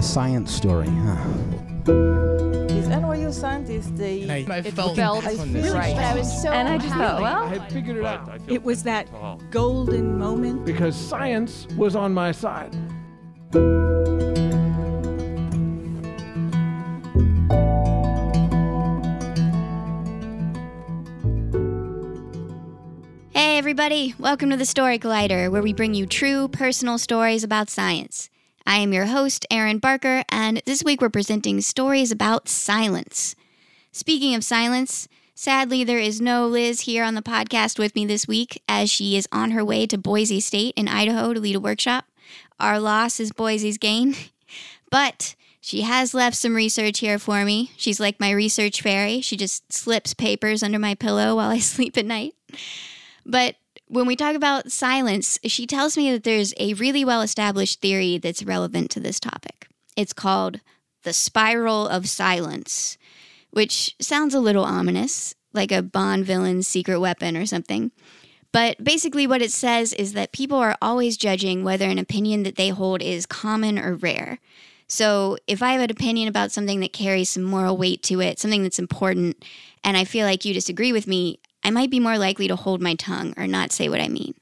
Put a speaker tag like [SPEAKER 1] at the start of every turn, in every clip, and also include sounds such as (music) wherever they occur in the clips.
[SPEAKER 1] A science story, huh?
[SPEAKER 2] These NYU scientists, they
[SPEAKER 3] And I
[SPEAKER 2] it
[SPEAKER 3] felt
[SPEAKER 2] felt
[SPEAKER 3] this one
[SPEAKER 2] really
[SPEAKER 3] right.
[SPEAKER 2] right.
[SPEAKER 3] I
[SPEAKER 2] was so
[SPEAKER 4] And I just thought, well,
[SPEAKER 3] I had figured it out
[SPEAKER 2] it was that golden moment.
[SPEAKER 3] because science was on my side.
[SPEAKER 5] Hey, everybody, welcome to the Story Collider, where we bring you true personal stories about science. I am your host, Erin Barker, and this week we're presenting stories about silence. Speaking of silence, sadly, there is no Liz here on the podcast with me this week, as she is on her way to Boise State in Idaho to lead a workshop. Our loss is Boise's gain, (laughs) but she has left some research here for me. She's like my research fairy. She just slips papers under my pillow while I (laughs) sleep at night. But when we talk about silence, she tells me that there's a really well established theory that's relevant to this topic. It's called the spiral of silence, which sounds a little ominous, like a Bond villain's secret weapon or something. But basically, what it says is that people are always judging whether an opinion that they hold is common or rare. So, if I have an opinion about something that carries some moral weight to it, something that's important, and I feel like you disagree with me, I might be more likely to hold my tongue or not say what I mean.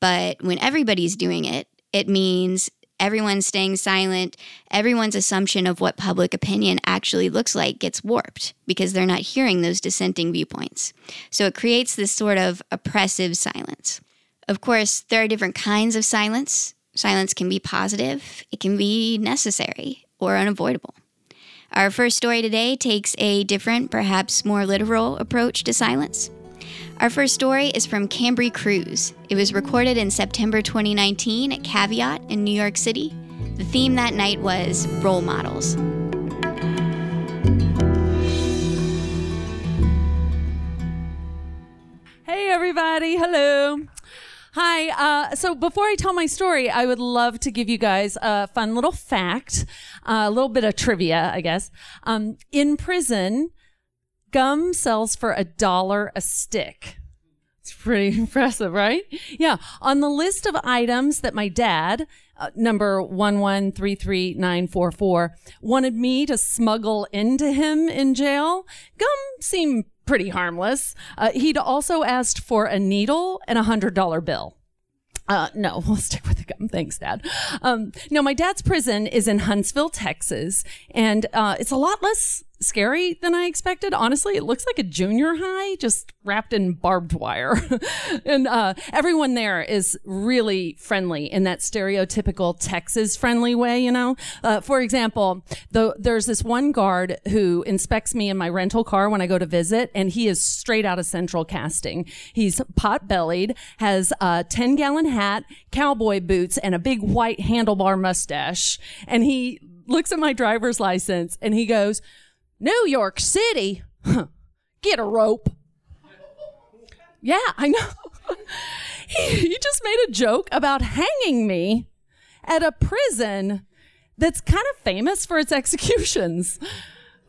[SPEAKER 5] But when everybody's doing it, it means everyone's staying silent, everyone's assumption of what public opinion actually looks like gets warped because they're not hearing those dissenting viewpoints. So it creates this sort of oppressive silence. Of course, there are different kinds of silence. Silence can be positive, it can be necessary or unavoidable. Our first story today takes a different, perhaps more literal approach to silence. Our first story is from Kambri Crews. It was recorded in September 2019 at Caveat in New York City. The theme that night was role models.
[SPEAKER 6] Hey, everybody. Hello. Hi. Uh, so before I tell my story, I would love to give you guys a fun little fact, uh, a little bit of trivia, I guess. Um, in prison, gum sells for a dollar a stick. It's pretty (laughs) impressive, right? Yeah. On the list of items that my dad, uh, number 1133944, wanted me to smuggle into him in jail, gum seemed pretty harmless. Uh, he'd also asked for a needle and a hundred dollar bill. Uh, no, (laughs) we'll stick with the gum. Thanks, Dad. Um, no, my dad's prison is in Huntsville, Texas, and uh, it's a lot less scary than I expected. Honestly, it looks like a junior high just wrapped in barbed wire. (laughs) and uh, everyone there is really friendly in that stereotypical Texas friendly way, you know? Uh, for example, the, there's this one guard who inspects me in my rental car when I go to visit, and he is straight out of central casting. He's pot bellied, has a 10 gallon hat, cowboy boots, and a big white handlebar mustache. And he looks at my driver's license and he goes, New York City? Get a rope. Yeah, I know. (laughs) he, he just made a joke about hanging me at a prison that's kind of famous for its executions.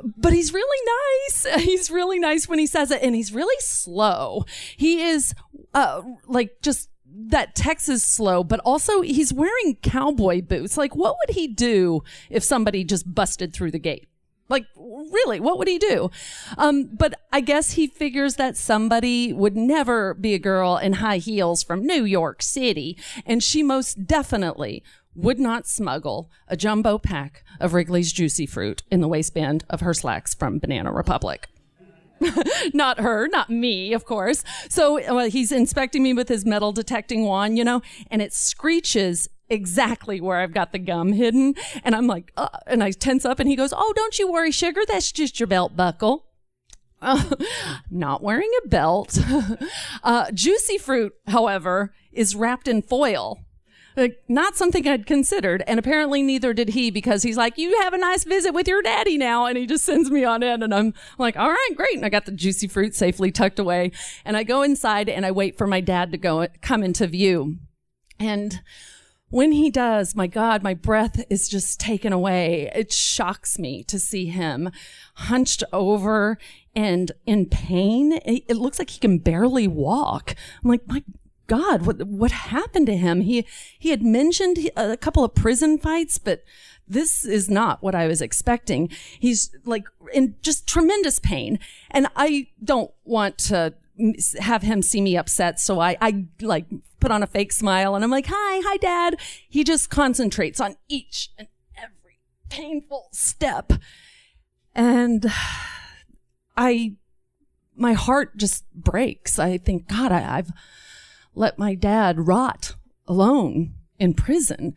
[SPEAKER 6] But he's really nice. (laughs) He's really nice when he says it, and he's really slow. He is uh, like just that Texas slow, but also he's wearing cowboy boots. Like, what would he do if somebody just busted through the gate? Like, really, what would he do? Um, but I guess he figures that somebody would never be a girl in high heels from New York City, and she most definitely would not smuggle a jumbo pack of Wrigley's Juicy Fruit in the waistband of her slacks from Banana Republic. (laughs) not her, not me, of course. So uh, he's inspecting me with his metal detecting wand, you know, and it screeches exactly where I've got the gum hidden. And I'm like, uh, and I tense up and he goes, Oh, don't you worry, sugar. That's just your belt buckle. (laughs) Not wearing a belt. (laughs) uh, juicy fruit, however, is wrapped in foil. Like, not something I'd considered. And apparently neither did he because he's like, you have a nice visit with your daddy now. And he just sends me on in and I'm like, all right, great. And I got the juicy fruit safely tucked away and I go inside and I wait for my dad to go come into view. And when he does, my God, my breath is just taken away. It shocks me to see him hunched over and in pain. It, it looks like he can barely walk. I'm like, my God, what what happened to him? He he had mentioned a couple of prison fights, but this is not what I was expecting. He's like in just tremendous pain, and I don't want to have him see me upset. So I, I like put on a fake smile and I'm like, hi, hi, dad. He just concentrates on each and every painful step. And I, my heart just breaks. I think, God, I, I've let my dad rot alone in prison.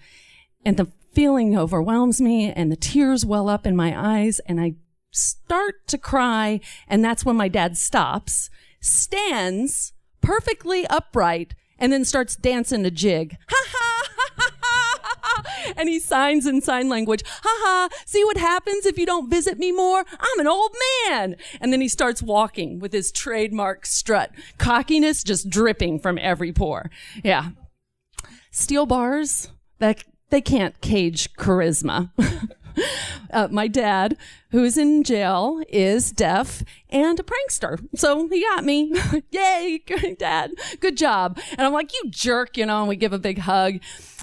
[SPEAKER 6] And the feeling overwhelms me and the tears well up in my eyes and I start to cry. And that's when my dad stops stands perfectly upright and then starts dancing a jig. (laughs) Ha ha! and he signs in sign language. Ha ha! See what happens if you don't visit me more? I'm an old man. And then he starts walking with his trademark strut, cockiness just dripping from every pore. Yeah. Steel bars, that they can't cage charisma. (laughs) (laughs) uh, my dad, who's in jail, is deaf and a prankster. So he got me. (laughs) Yay, (laughs) dad. Good job. And I'm like, you jerk, you know, and we give a big hug.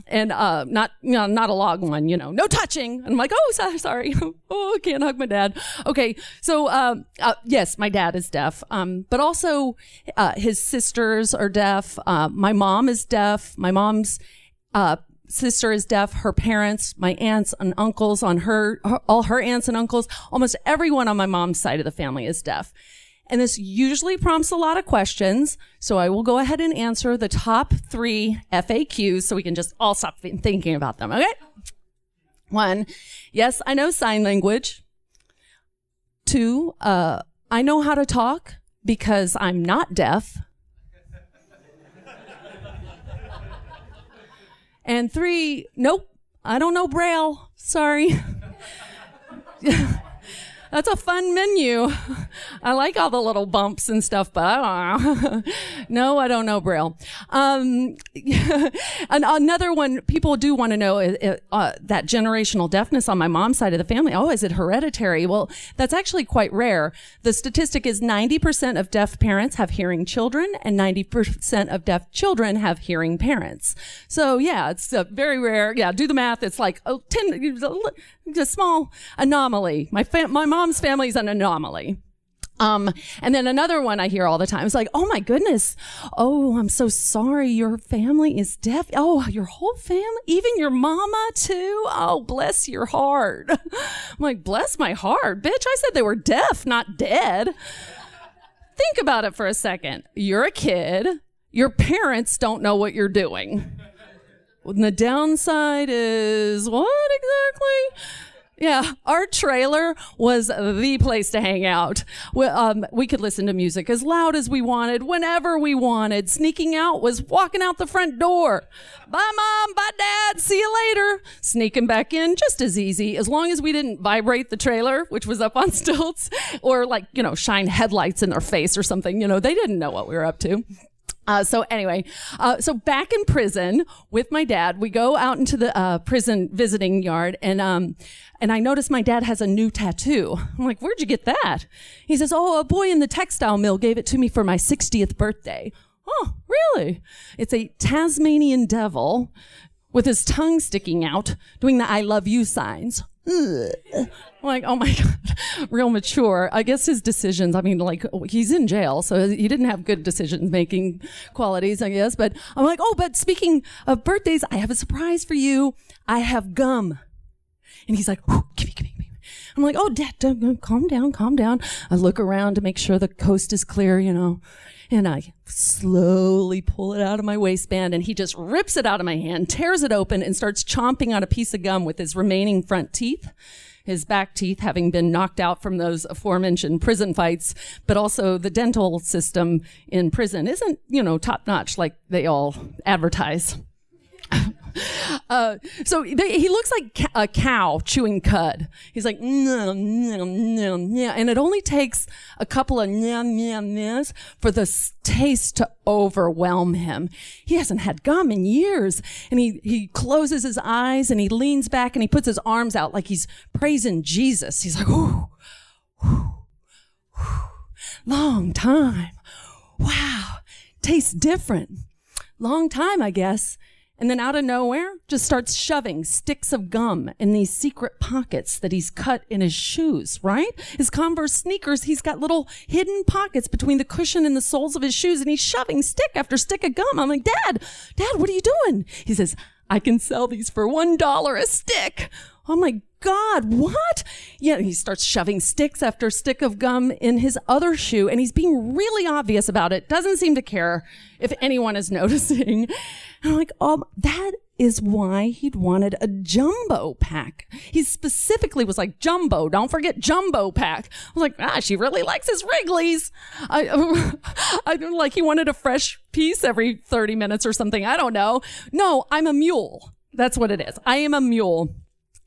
[SPEAKER 6] And uh, not, you know, not a long one, you know, no touching. And I'm like, oh, so, sorry. oh, I can't hug my dad. Okay. So, uh, uh, yes, my dad is deaf. Um, but also, uh, his sisters are deaf. Uh, my mom is deaf. My mom's, uh, sister is deaf. Her parents, my aunts and uncles on her, her, all her aunts and uncles, almost everyone on my mom's side of the family is deaf. And this usually prompts a lot of questions. So I will go ahead and answer the top three FAQs so we can just all stop thinking about them. Okay. One, yes, I know sign language. Two, uh, I know how to talk because I'm not deaf. And three, nope, I don't know Braille. Sorry. (laughs) That's a fun menu. (laughs) I like all the little bumps and stuff, but I don't know. (laughs) no, I don't know Braille. Um, (laughs) and another one people do want to know is, uh, that generational deafness on my mom's side of the family. Oh, is it hereditary? Well, that's actually quite rare. The statistic is 90% of deaf parents have hearing children and 90% of deaf children have hearing parents. So yeah, it's very rare. Yeah, do the math. It's like oh, 10, a small anomaly. My fam- my mom's family is an anomaly. Um, and then another one I hear all the time is like, "Oh my goodness, oh I'm so sorry, your family is deaf. Oh, your whole family, even your mama too. Oh, bless your heart." (laughs) I'm like, "Bless my heart, bitch! I said they were deaf, not dead." Think about it for a second. You're a kid. Your parents don't know what you're doing. And the downside is what exactly? Yeah, our trailer was the place to hang out. We, um, we could listen to music as loud as we wanted, whenever we wanted. Sneaking out was walking out the front door. Bye, mom. Bye, dad. See you later. Sneaking back in just as easy, as long as we didn't vibrate the trailer, which was up on (laughs) stilts, or like, you know, shine headlights in their face or something. You know, they didn't know what we were up to. Uh, so anyway, uh, so back in prison with my dad, we go out into the uh, prison visiting yard, and um, and I notice my dad has a new tattoo. I'm like, "Where'd you get that?" He says, "Oh, a boy in the textile mill gave it to me for my 60th birthday." Oh, really? It's a Tasmanian devil with his tongue sticking out, doing the "I love you" signs. Like, oh my (laughs) God, real mature. I guess his decisions, I mean, like, he's in jail, so he didn't have good decision making qualities, I guess. But I'm like, oh, but speaking of birthdays, I have a surprise for you. I have gum. And he's like, give me, give me, give me. I'm like, oh, dad, calm down, calm down. I look around to make sure the coast is clear, you know. And I slowly pull it out of my waistband and he just rips it out of my hand, tears it open and starts chomping on a piece of gum with his remaining front teeth. His back teeth having been knocked out from those aforementioned prison fights, but also the dental system in prison isn't, you know, top notch like they all advertise. (laughs) Uh, so they, he looks like ca- a cow chewing cud. He's like, no, no. And it only takes a couple of nyam, nyams for the taste to overwhelm him. He hasn't had gum in years. And he, he closes his eyes and he leans back and he puts his arms out like he's praising Jesus. He's like, ooh. long time. Wow. Tastes different. Long time, I guess. And then out of nowhere, just starts shoving sticks of gum in these secret pockets that he's cut in his shoes, right? His Converse sneakers, he's got little hidden pockets between the cushion and the soles of his shoes, and he's shoving stick after stick of gum. I'm like, Dad, Dad, what are you doing? He says, I can sell these for one dollar a stick. Oh my God, what? Yeah, he starts shoving sticks after stick of gum in his other shoe, and he's being really obvious about it. Doesn't seem to care if anyone is (laughs) noticing. And I'm like, oh, that is why he'd wanted a jumbo pack. He specifically was like, jumbo, don't forget jumbo pack. I was like, ah, she really likes his Wrigley's. I, (laughs) I like he wanted a fresh piece every 30 minutes or something. I don't know. No, I'm a mule. That's what it is. I am a mule.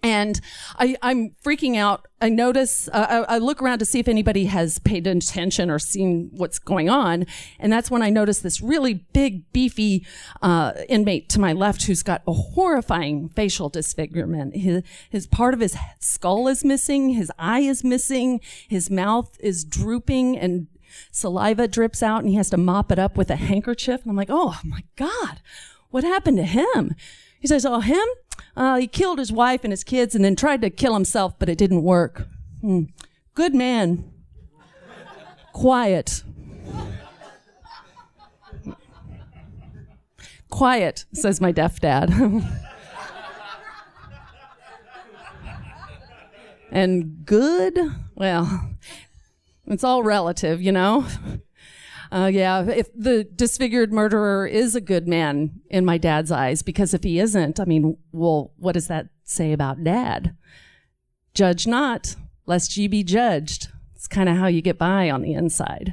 [SPEAKER 6] And I, I'm freaking out. I notice, uh, I, I look around to see if anybody has paid attention or seen what's going on. And that's when I notice this really big, beefy uh, inmate to my left who's got a horrifying facial disfigurement. His, his part of his skull is missing, his eye is missing, his mouth is drooping, and saliva drips out, and he has to mop it up with a handkerchief. And I'm like, oh my God, what happened to him? He says, oh, him? Uh, he killed his wife and his kids and then tried to kill himself, but it didn't work. Hmm. Good man. Quiet. Quiet, says my deaf dad. (laughs) and good? Well, it's all relative, you know? Uh, yeah, if the disfigured murderer is a good man in my dad's eyes, because if he isn't, I mean, well, what does that say about dad? Judge not, lest ye be judged. It's kind of how you get by on the inside.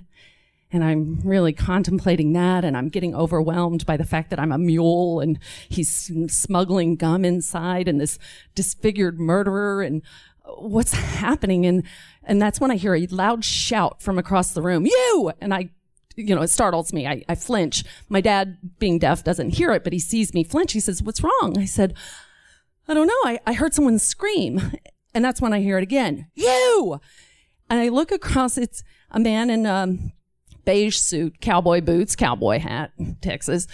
[SPEAKER 6] And I'm really contemplating that, and I'm getting overwhelmed by the fact that I'm a mule and he's smuggling gum inside and this disfigured murderer and what's happening. And, and that's when I hear a loud shout from across the room, you! And I you know, it startles me. I, I flinch. My dad, being deaf, doesn't hear it, but he sees me flinch. He says, What's wrong? I said, I don't know. I, I heard someone scream. And that's when I hear it again. You! And I look across, it's a man in a beige suit, cowboy boots, cowboy hat, Texas.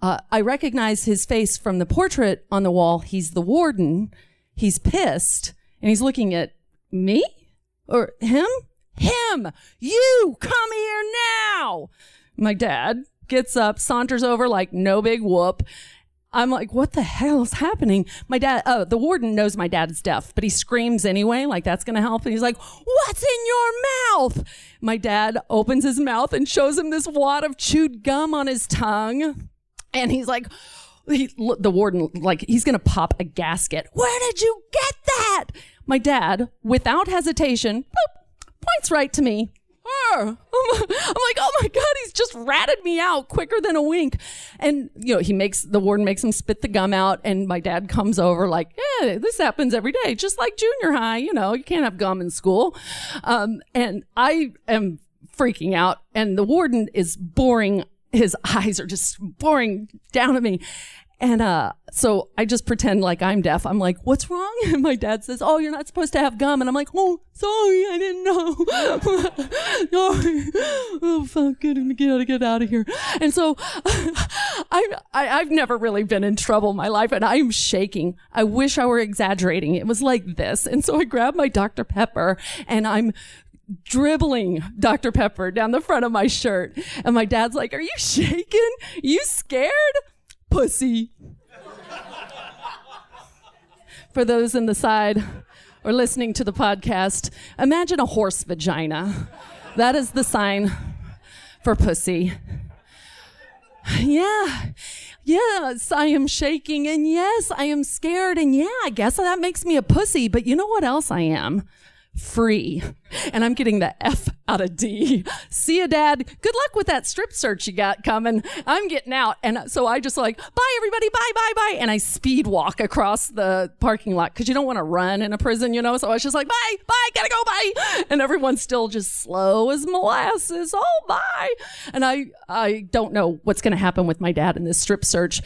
[SPEAKER 6] Uh, I recognize his face from the portrait on the wall. He's the warden. He's pissed and he's looking at me or him him! You! Come here now! My dad gets up, saunters over like no big whoop. I'm like, what the hell is happening? My dad, oh, the warden knows my dad's deaf, but he screams anyway, like that's gonna help. And he's like, what's in your mouth? My dad opens his mouth and shows him this wad of chewed gum on his tongue. And he's like, he, the warden, like, he's gonna pop a gasket. Where did you get that? My dad, without hesitation, boop, points right to me. Her. I'm like, oh my God, he's just ratted me out quicker than a wink. And, you know, he makes, the warden makes him spit the gum out. And my dad comes over like, yeah, this happens every day, just like junior high. You know, you can't have gum in school. Um, and I am freaking out. And the warden is boring. His (laughs) eyes are just boring down at me. And uh, so I just pretend like I'm deaf. I'm like, what's wrong? (laughs) And my dad says, oh, you're not supposed to have gum. And I'm like, oh, sorry, I didn't know. (laughs) sorry. Oh, fuck, get, get, get out of here. And so (laughs) I, I, I've never really been in trouble in my life, and I'm shaking. I wish I were exaggerating. It was like this. And so I grab my Dr. Pepper, and I'm dribbling Dr. Pepper down the front of my shirt. And my dad's like, are you shaking? You scared? Pussy. For those in the side or listening to the podcast, imagine a horse vagina. That is the sign for pussy. Yeah. Yes, I am shaking and yes, I am scared and yeah, I guess that makes me a pussy, but you know what else I am? Free. And I'm getting the F out of D. See ya, Dad. Good luck with that strip search you got coming. I'm getting out. And so I just like, bye, everybody. Bye, bye, bye. And I speed walk across the parking lot because you don't want to run in a prison, you know? So I was just like, bye, bye, gotta go, bye. And everyone's still just slow as molasses. Oh, bye. And I, I don't know what's going to happen with my dad in this strip search.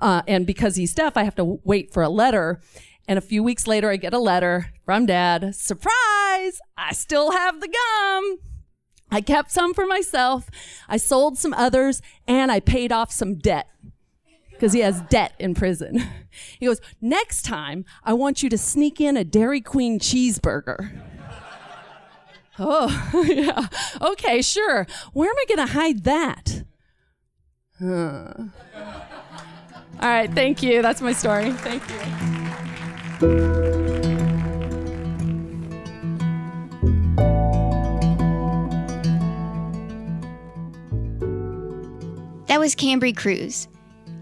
[SPEAKER 6] Uh, and because he's deaf, I have to wait for a letter. And a few weeks later, I get a letter from dad. Surprise! I still have the gum. I kept some for myself. I sold some others and I paid off some debt because he has debt in prison. (laughs) He goes, Next time, I want you to sneak in a Dairy Queen cheeseburger. (laughs) oh, (laughs) yeah. Okay, sure. Where am I going to hide that? Huh. All right, thank you. That's my story. Thank you.
[SPEAKER 5] That was Kambri Crews.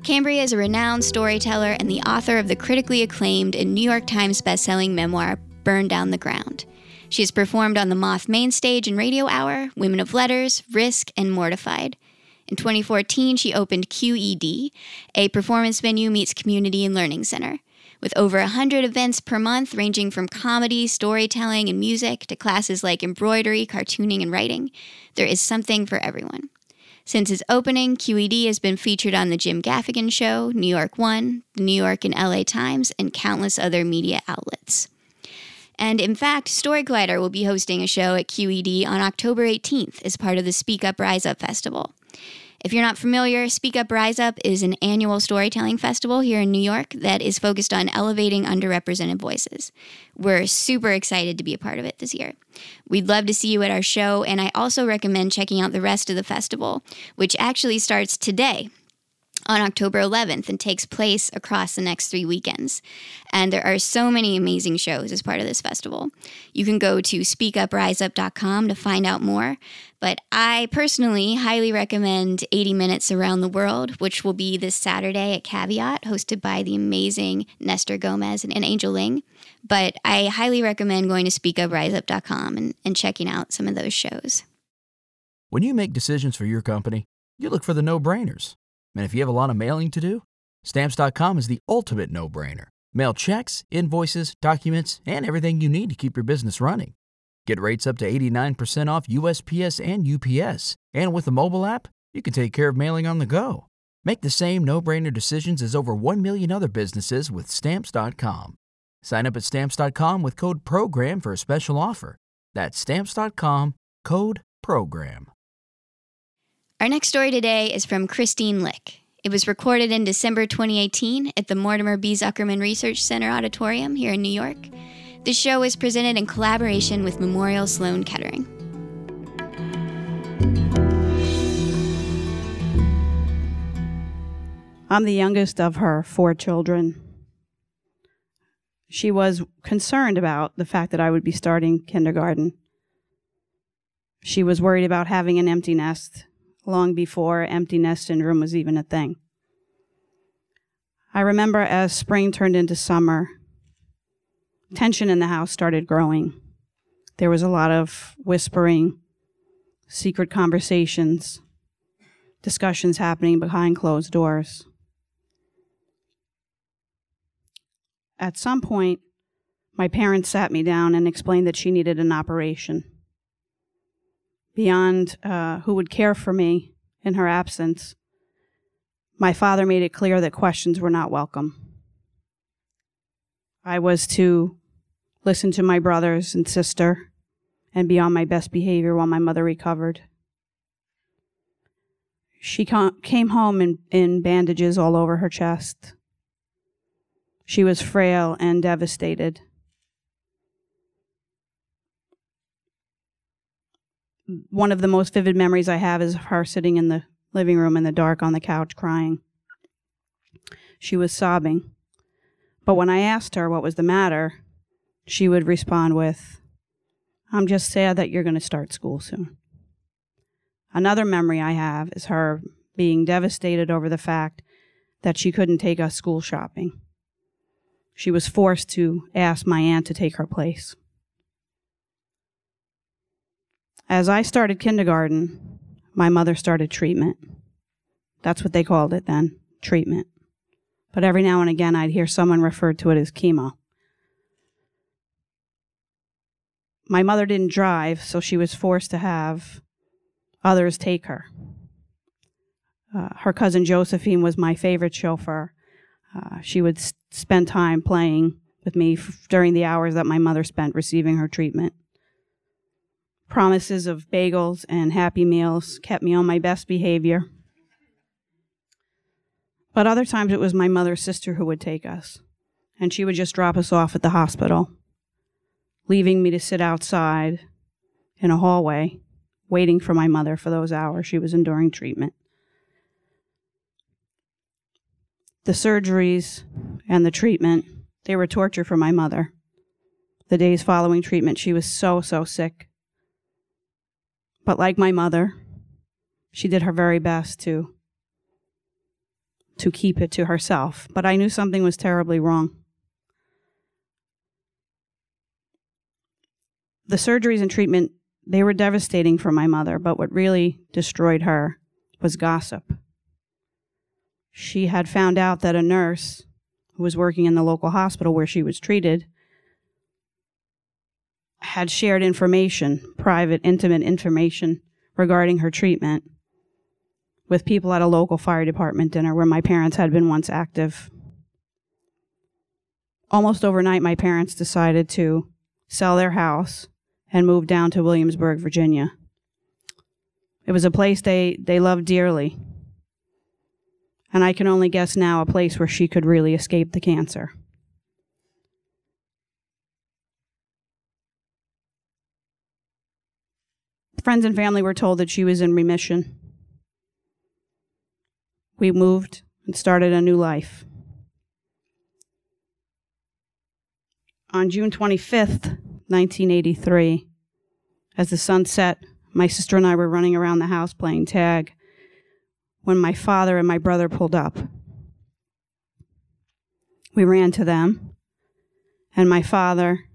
[SPEAKER 5] Kambri is a renowned storyteller and the author of the critically acclaimed and New York Times bestselling memoir, Burn Down the Ground. She has performed on the Moth main stage and radio hour, Women of Letters, Risk, and Mortified. In 2014, she opened QED, a performance venue meets community and learning center. With over 100 events per month, ranging from comedy, storytelling, and music to classes like embroidery, cartooning, and writing, there is something for everyone. Since its opening, QED has been featured on The Jim Gaffigan Show, New York One, the New York and LA Times, and countless other media outlets. And in fact, Story Collider will be hosting a show at QED on October 18th as part of the Speak Up Rise Up Festival. If you're not familiar, Speak Up Rise Up is an annual storytelling festival here in New York that is focused on elevating underrepresented voices. We're super excited to be a part of it this year. We'd love to see you at our show, and I also recommend checking out the rest of the festival, which actually starts today on October 11th and takes place across the next three weekends. And there are so many amazing shows as part of this festival. You can go to speakupriseup.com to find out more. But I personally highly recommend 80 Minutes Around the World, which will be this Saturday at Caveat, hosted by the amazing Nestor Gomez and, Angel Ling. But I highly recommend going to speakupriseup.com and, and checking out some of those shows.
[SPEAKER 7] When you make decisions for your company, you look for the no brainers. And if you have a lot of mailing to do, stamps.com is the ultimate no brainer. Mail checks, invoices, documents, and everything you need to keep your business running. Get rates up to 89% off USPS and UPS. And with the mobile app, you can take care of mailing on the go. Make the same no brainer decisions as over 1 million other businesses with stamps.com. Sign up at stamps.com with code PROGRAM for a special offer. That's stamps.com code PROGRAM.
[SPEAKER 5] Our next story today is from Kristine Lycke. It was recorded in December 2018 at the Mortimer B. Zuckerman Research Center Auditorium here in New York. The show is presented in collaboration with Memorial Sloan Kettering.
[SPEAKER 8] I'm the youngest of her four children. She was concerned about the fact that I would be starting kindergarten. She was worried about having an empty nest long before empty nest syndrome was even a thing. I remember as spring turned into summer, tension in the house started growing. There was a lot of whispering, secret conversations, discussions happening behind closed doors. At some point, my parents sat me down and explained that she needed an operation. Beyond uh, who would care for me in her absence, my father made it clear that questions were not welcome. I was to listen to my brothers and sister and be on my best behavior while my mother recovered. She came home in, in bandages all over her chest. She was frail and devastated. One of the most vivid memories I have is of her sitting in the living room in the dark on the couch crying. She was sobbing. But when I asked her what was the matter, she would respond with, I'm just sad that you're going to start school soon. Another memory I have is her being devastated over the fact that she couldn't take us school shopping. She was forced to ask my aunt to take her place. As I started kindergarten, my mother started treatment. That's what they called it then treatment. But every now and again, I'd hear someone refer to it as chemo. My mother didn't drive, so she was forced to have others take her. Uh, her cousin Josephine was my favorite chauffeur. Uh, she would s- spend time playing with me f- during the hours that my mother spent receiving her treatment. Promises of bagels and happy meals kept me on my best behavior. But other times it was my mother's sister who would take us, and she would just drop us off at the hospital, leaving me to sit outside in a hallway, waiting for my mother for those hours she was enduring treatment. The surgeries and the treatment, they were torture for my mother. The days following treatment, she was so, so sick. But like my mother, she did her very best to to keep it to herself, but I knew something was terribly wrong. The surgeries and treatment, they were devastating for my mother, but what really destroyed her was gossip. She had found out that a nurse who was working in the local hospital where she was treated had shared information, private, intimate information regarding her treatment with people at a local fire department dinner where my parents had been once active. Almost overnight, my parents decided to sell their house and moved down to Williamsburg, Virginia. It was a place they, they loved dearly. And I can only guess now a place where she could really escape the cancer. Friends and family were told that she was in remission. We moved and started a new life. On June 25th, 1983, as the sun set, my sister and I were running around the house playing tag when my father and my brother pulled up. We ran to them, and my father,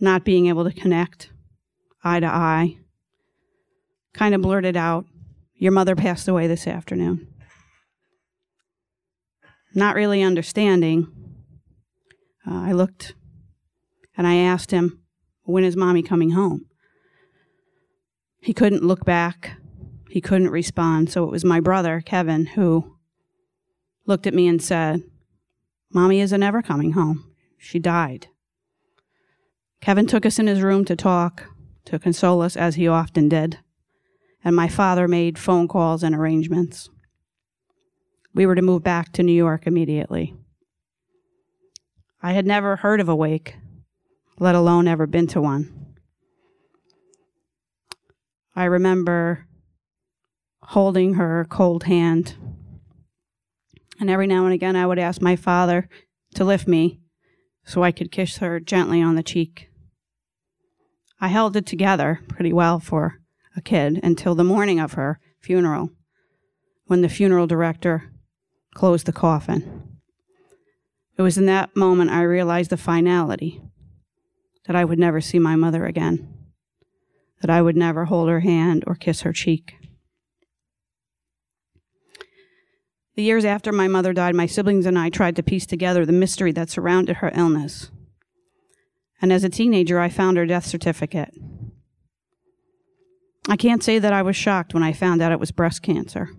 [SPEAKER 8] not being able to connect eye to eye, kind of blurted out, Your mother passed away this afternoon. Not really understanding, uh, I looked and I asked him, When is mommy coming home? He couldn't look back. He couldn't respond. So it was my brother, Kevin, who looked at me and said, Mommy isn't ever coming home. She died. Kevin took us in his room to talk, to console us, as he often did. And my father made phone calls and arrangements. We were to move back to New York immediately. I had never heard of a wake, let alone ever been to one. I remember holding her cold hand. And every now and again, I would ask my father to lift me so I could kiss her gently on the cheek. I held it together pretty well for a kid until the morning of her funeral, when the funeral director closed the coffin. It was in that moment I realized the finality that I would never see my mother again, that I would never hold her hand or kiss her cheek. The years after my mother died, my siblings and I tried to piece together the mystery that surrounded her illness. And as a teenager, I found her death certificate. I can't say that I was shocked when I found out it was breast cancer.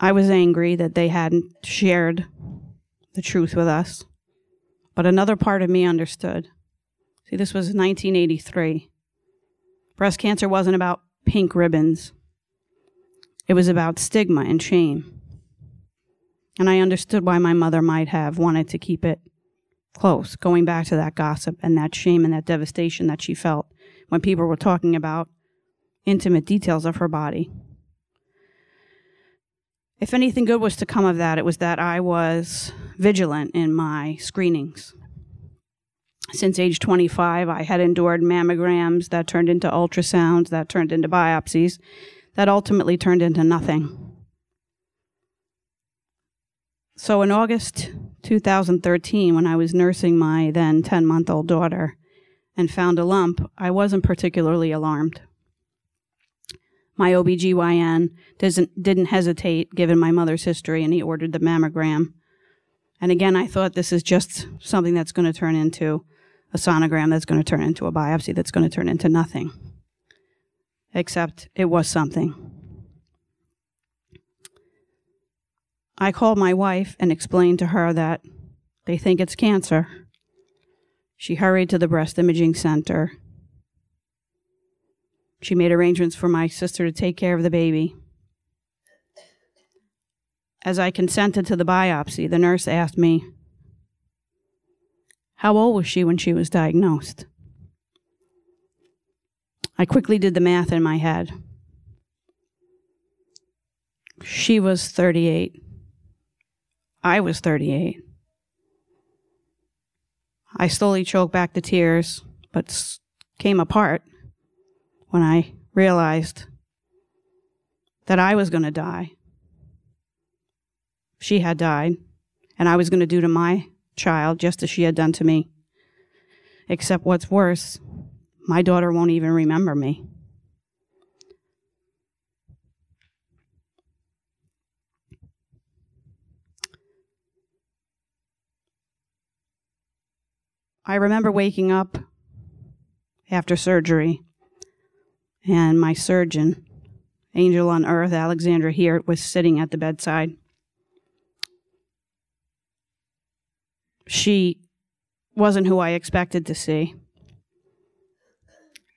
[SPEAKER 8] I was angry that they hadn't shared the truth with us. But another part of me understood. See, this was 1983. Breast cancer wasn't about pink ribbons, it was about stigma and shame. And I understood why my mother might have wanted to keep it close, going back to that gossip and that shame and that devastation that she felt when people were talking about intimate details of her body. If anything good was to come of that, it was that I was vigilant in my screenings. Since age 25, I had endured mammograms that turned into ultrasounds, that turned into biopsies, that ultimately turned into nothing. So in August 2013, when I was nursing my then 10 month old daughter, and found a lump, I wasn't particularly alarmed. My OBGYN doesn't, didn't hesitate given my mother's history and he ordered the mammogram. And again, I thought this is just something that's going to turn into a sonogram that's going to turn into a biopsy that's going to turn into nothing. Except it was something. I called my wife and explained to her that they think it's cancer. She hurried to the breast imaging center. She made arrangements for my sister to take care of the baby. As I consented to the biopsy, the nurse asked me, How old was she when she was diagnosed? I quickly did the math in my head. She was 38. I was 38. I slowly choked back the tears, but came apart when I realized that I was going to die. She had died, and I was going to do to my child just as she had done to me. Except what's worse, my daughter won't even remember me. I remember waking up after surgery, and my surgeon, angel on earth, Alexandra here, was sitting at the bedside. She wasn't who I expected to see.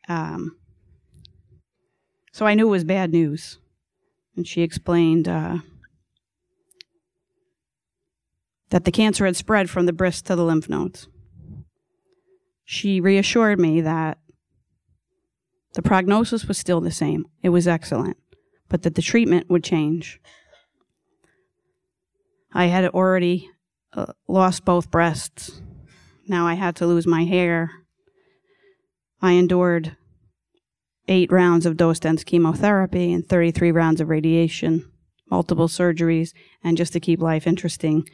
[SPEAKER 8] Um, so I knew it was bad news. And she explained uh, that the cancer had spread from the breast to the lymph nodes. She reassured me that the prognosis was still the same, it was excellent, but that the treatment would change. I had already uh, lost both breasts. Now I had to lose my hair. I endured eight rounds of dose dense chemotherapy and 33 rounds of radiation, multiple surgeries, and just to keep life interesting,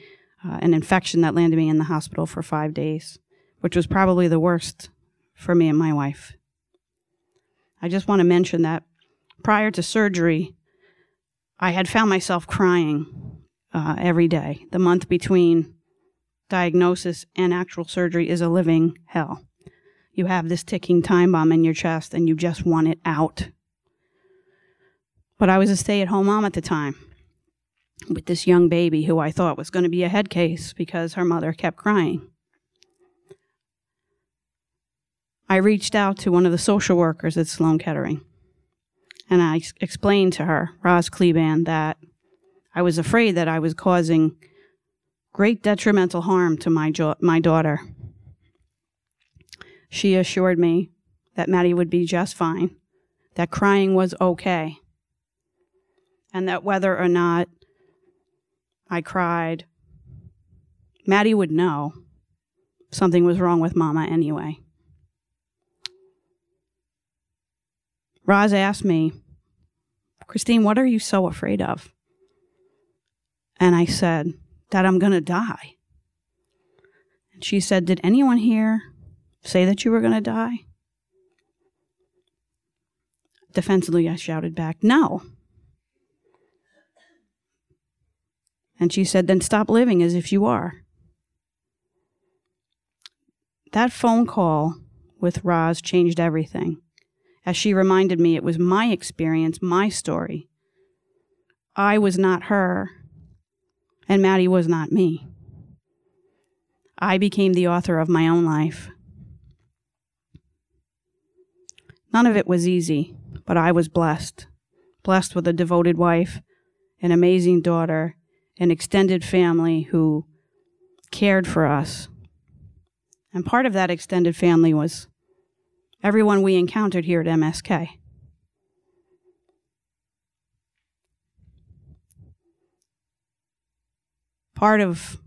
[SPEAKER 8] uh, an infection that landed me in the hospital for five days, which was probably the worst for me and my wife. I just want to mention that prior to surgery, I had found myself crying uh, every day. The month between diagnosis and actual surgery is a living hell. You have this ticking time bomb in your chest and you just want it out. But I was a stay at home mom at the time with this young baby who I thought was going to be a head case because her mother kept crying. I reached out to one of the social workers at Sloan Kettering and I explained to her, Roz Kleban, that I was afraid that I was causing great detrimental harm to my, jo- my daughter. She assured me that Maddie would be just fine, that crying was okay, and that whether or not I cried, Maddie would know something was wrong with Mama anyway. Roz asked me, Kristine, what are you so afraid of? And I said, that I'm going to die. And she said, Did anyone here say that you were going to die? Defensively, I shouted back, No. And she said, Then stop living as if you are. That phone call with Roz changed everything as she reminded me it was my experience, my story. I was not her, and Maddie was not me. I became the author of my own life. None of it was easy, but I was blessed. Blessed with a devoted wife, an amazing daughter, an extended family who cared for us. And part of that extended family was everyone we encountered here at MSK. Part of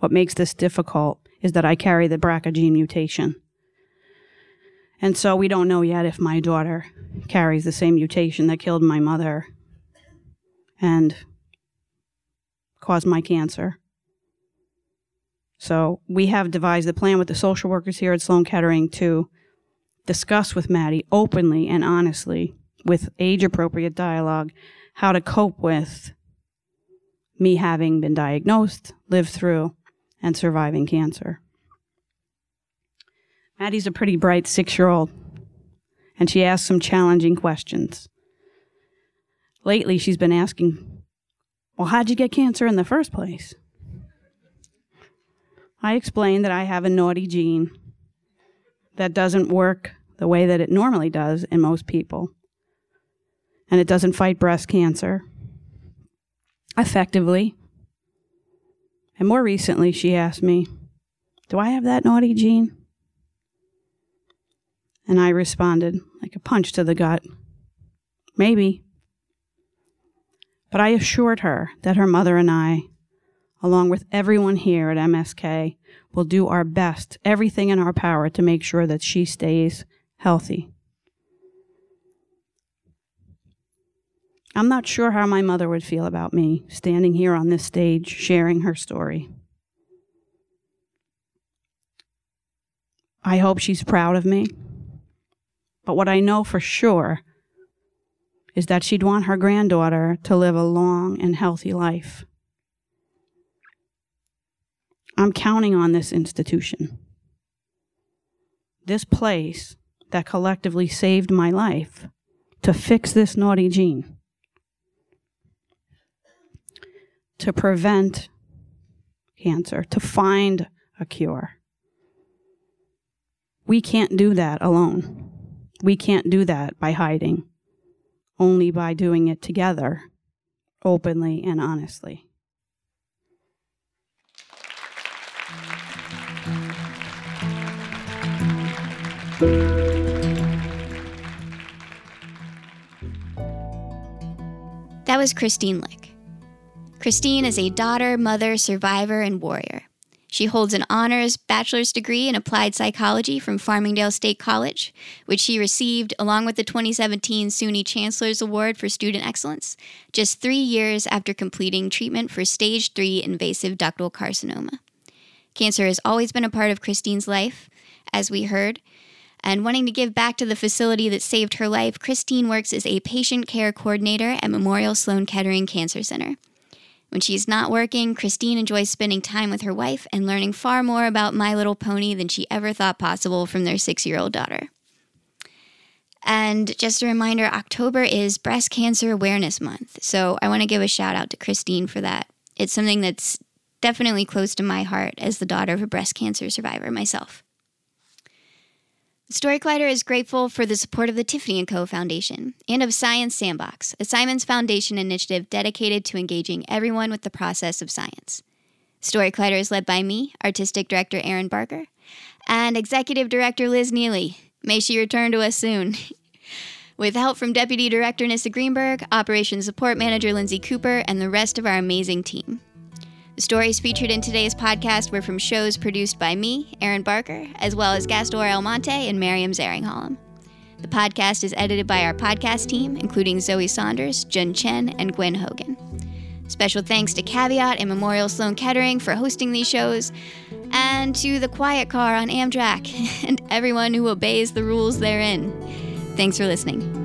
[SPEAKER 8] what makes this difficult is that I carry the BRCA gene mutation. And so we don't know yet if my daughter carries the same mutation that killed my mother and caused my cancer. So we have devised a plan with the social workers here at Sloan Kettering to discuss with Maddie openly and honestly, with age appropriate dialogue, how to cope with me having been diagnosed, lived through, and surviving cancer. Maddie's a pretty bright six year old, and she asks some challenging questions. Lately, she's been asking, Well, how'd you get cancer in the first place? I explained that I have a naughty gene that doesn't work the way that it normally does in most people, and it doesn't fight breast cancer effectively. And more recently, she asked me, Do I have that naughty gene? And I responded like a punch to the gut, Maybe. But I assured her that her mother and I, along with everyone here at MSK, will do our best, everything in our power to make sure that she stays healthy. I'm not sure how my mother would feel about me standing here on this stage sharing her story. I hope she's proud of me. But what I know for sure is that she'd want her granddaughter to live a long and healthy life. I'm counting on this institution, this place that collectively saved my life, to fix this naughty gene, to prevent cancer, to find a cure. We can't do that alone. We can't do that by hiding, only by doing it together, openly and honestly.
[SPEAKER 5] That was Kristine Lycke. Kristine is a daughter, mother, survivor, and warrior. She holds an honors bachelor's degree in applied psychology from Farmingdale State College, which she received along with the 2017 SUNY Chancellor's Award for Student Excellence, just three years after completing treatment for stage 3 invasive ductal carcinoma. Cancer has always been a part of Kristine's life, as we heard, and wanting to give back to the facility that saved her life, Kristine works as a patient care coordinator at Memorial Sloan Kettering Cancer Center. When she's not working, Kristine enjoys spending time with her wife and learning far more about My Little Pony than she ever thought possible from their six year old daughter. And just a reminder October is Breast Cancer Awareness Month. So I want to give a shout out to Kristine for that. It's something that's definitely close to my heart as the daughter of a breast cancer survivor myself. Story Collider is grateful for the support of the Tiffany & Co. Foundation and of Science Sandbox, a Simons Foundation initiative dedicated to engaging everyone with the process of science. Story Collider is led by me, Artistic Director Erin Barker, and Executive Director Liz Neely. May she return to us soon. (laughs) with help from Deputy Director Nissa Greenberg, Operations Support Manager Lindsay Cooper, and the rest of our amazing team. The stories featured in today's podcast were from shows produced by me, Erin Barker, as well as Gastor Almonte and Miriam Zaringhalam. The podcast is edited by our podcast team, including Zoe Saunders, Jun Chen, and Gwen Hogan. Special thanks to Caveat and Memorial Sloan Kettering for hosting these shows, and to the Quiet Car on Amtrak, (laughs) and everyone who obeys the rules therein. Thanks for listening.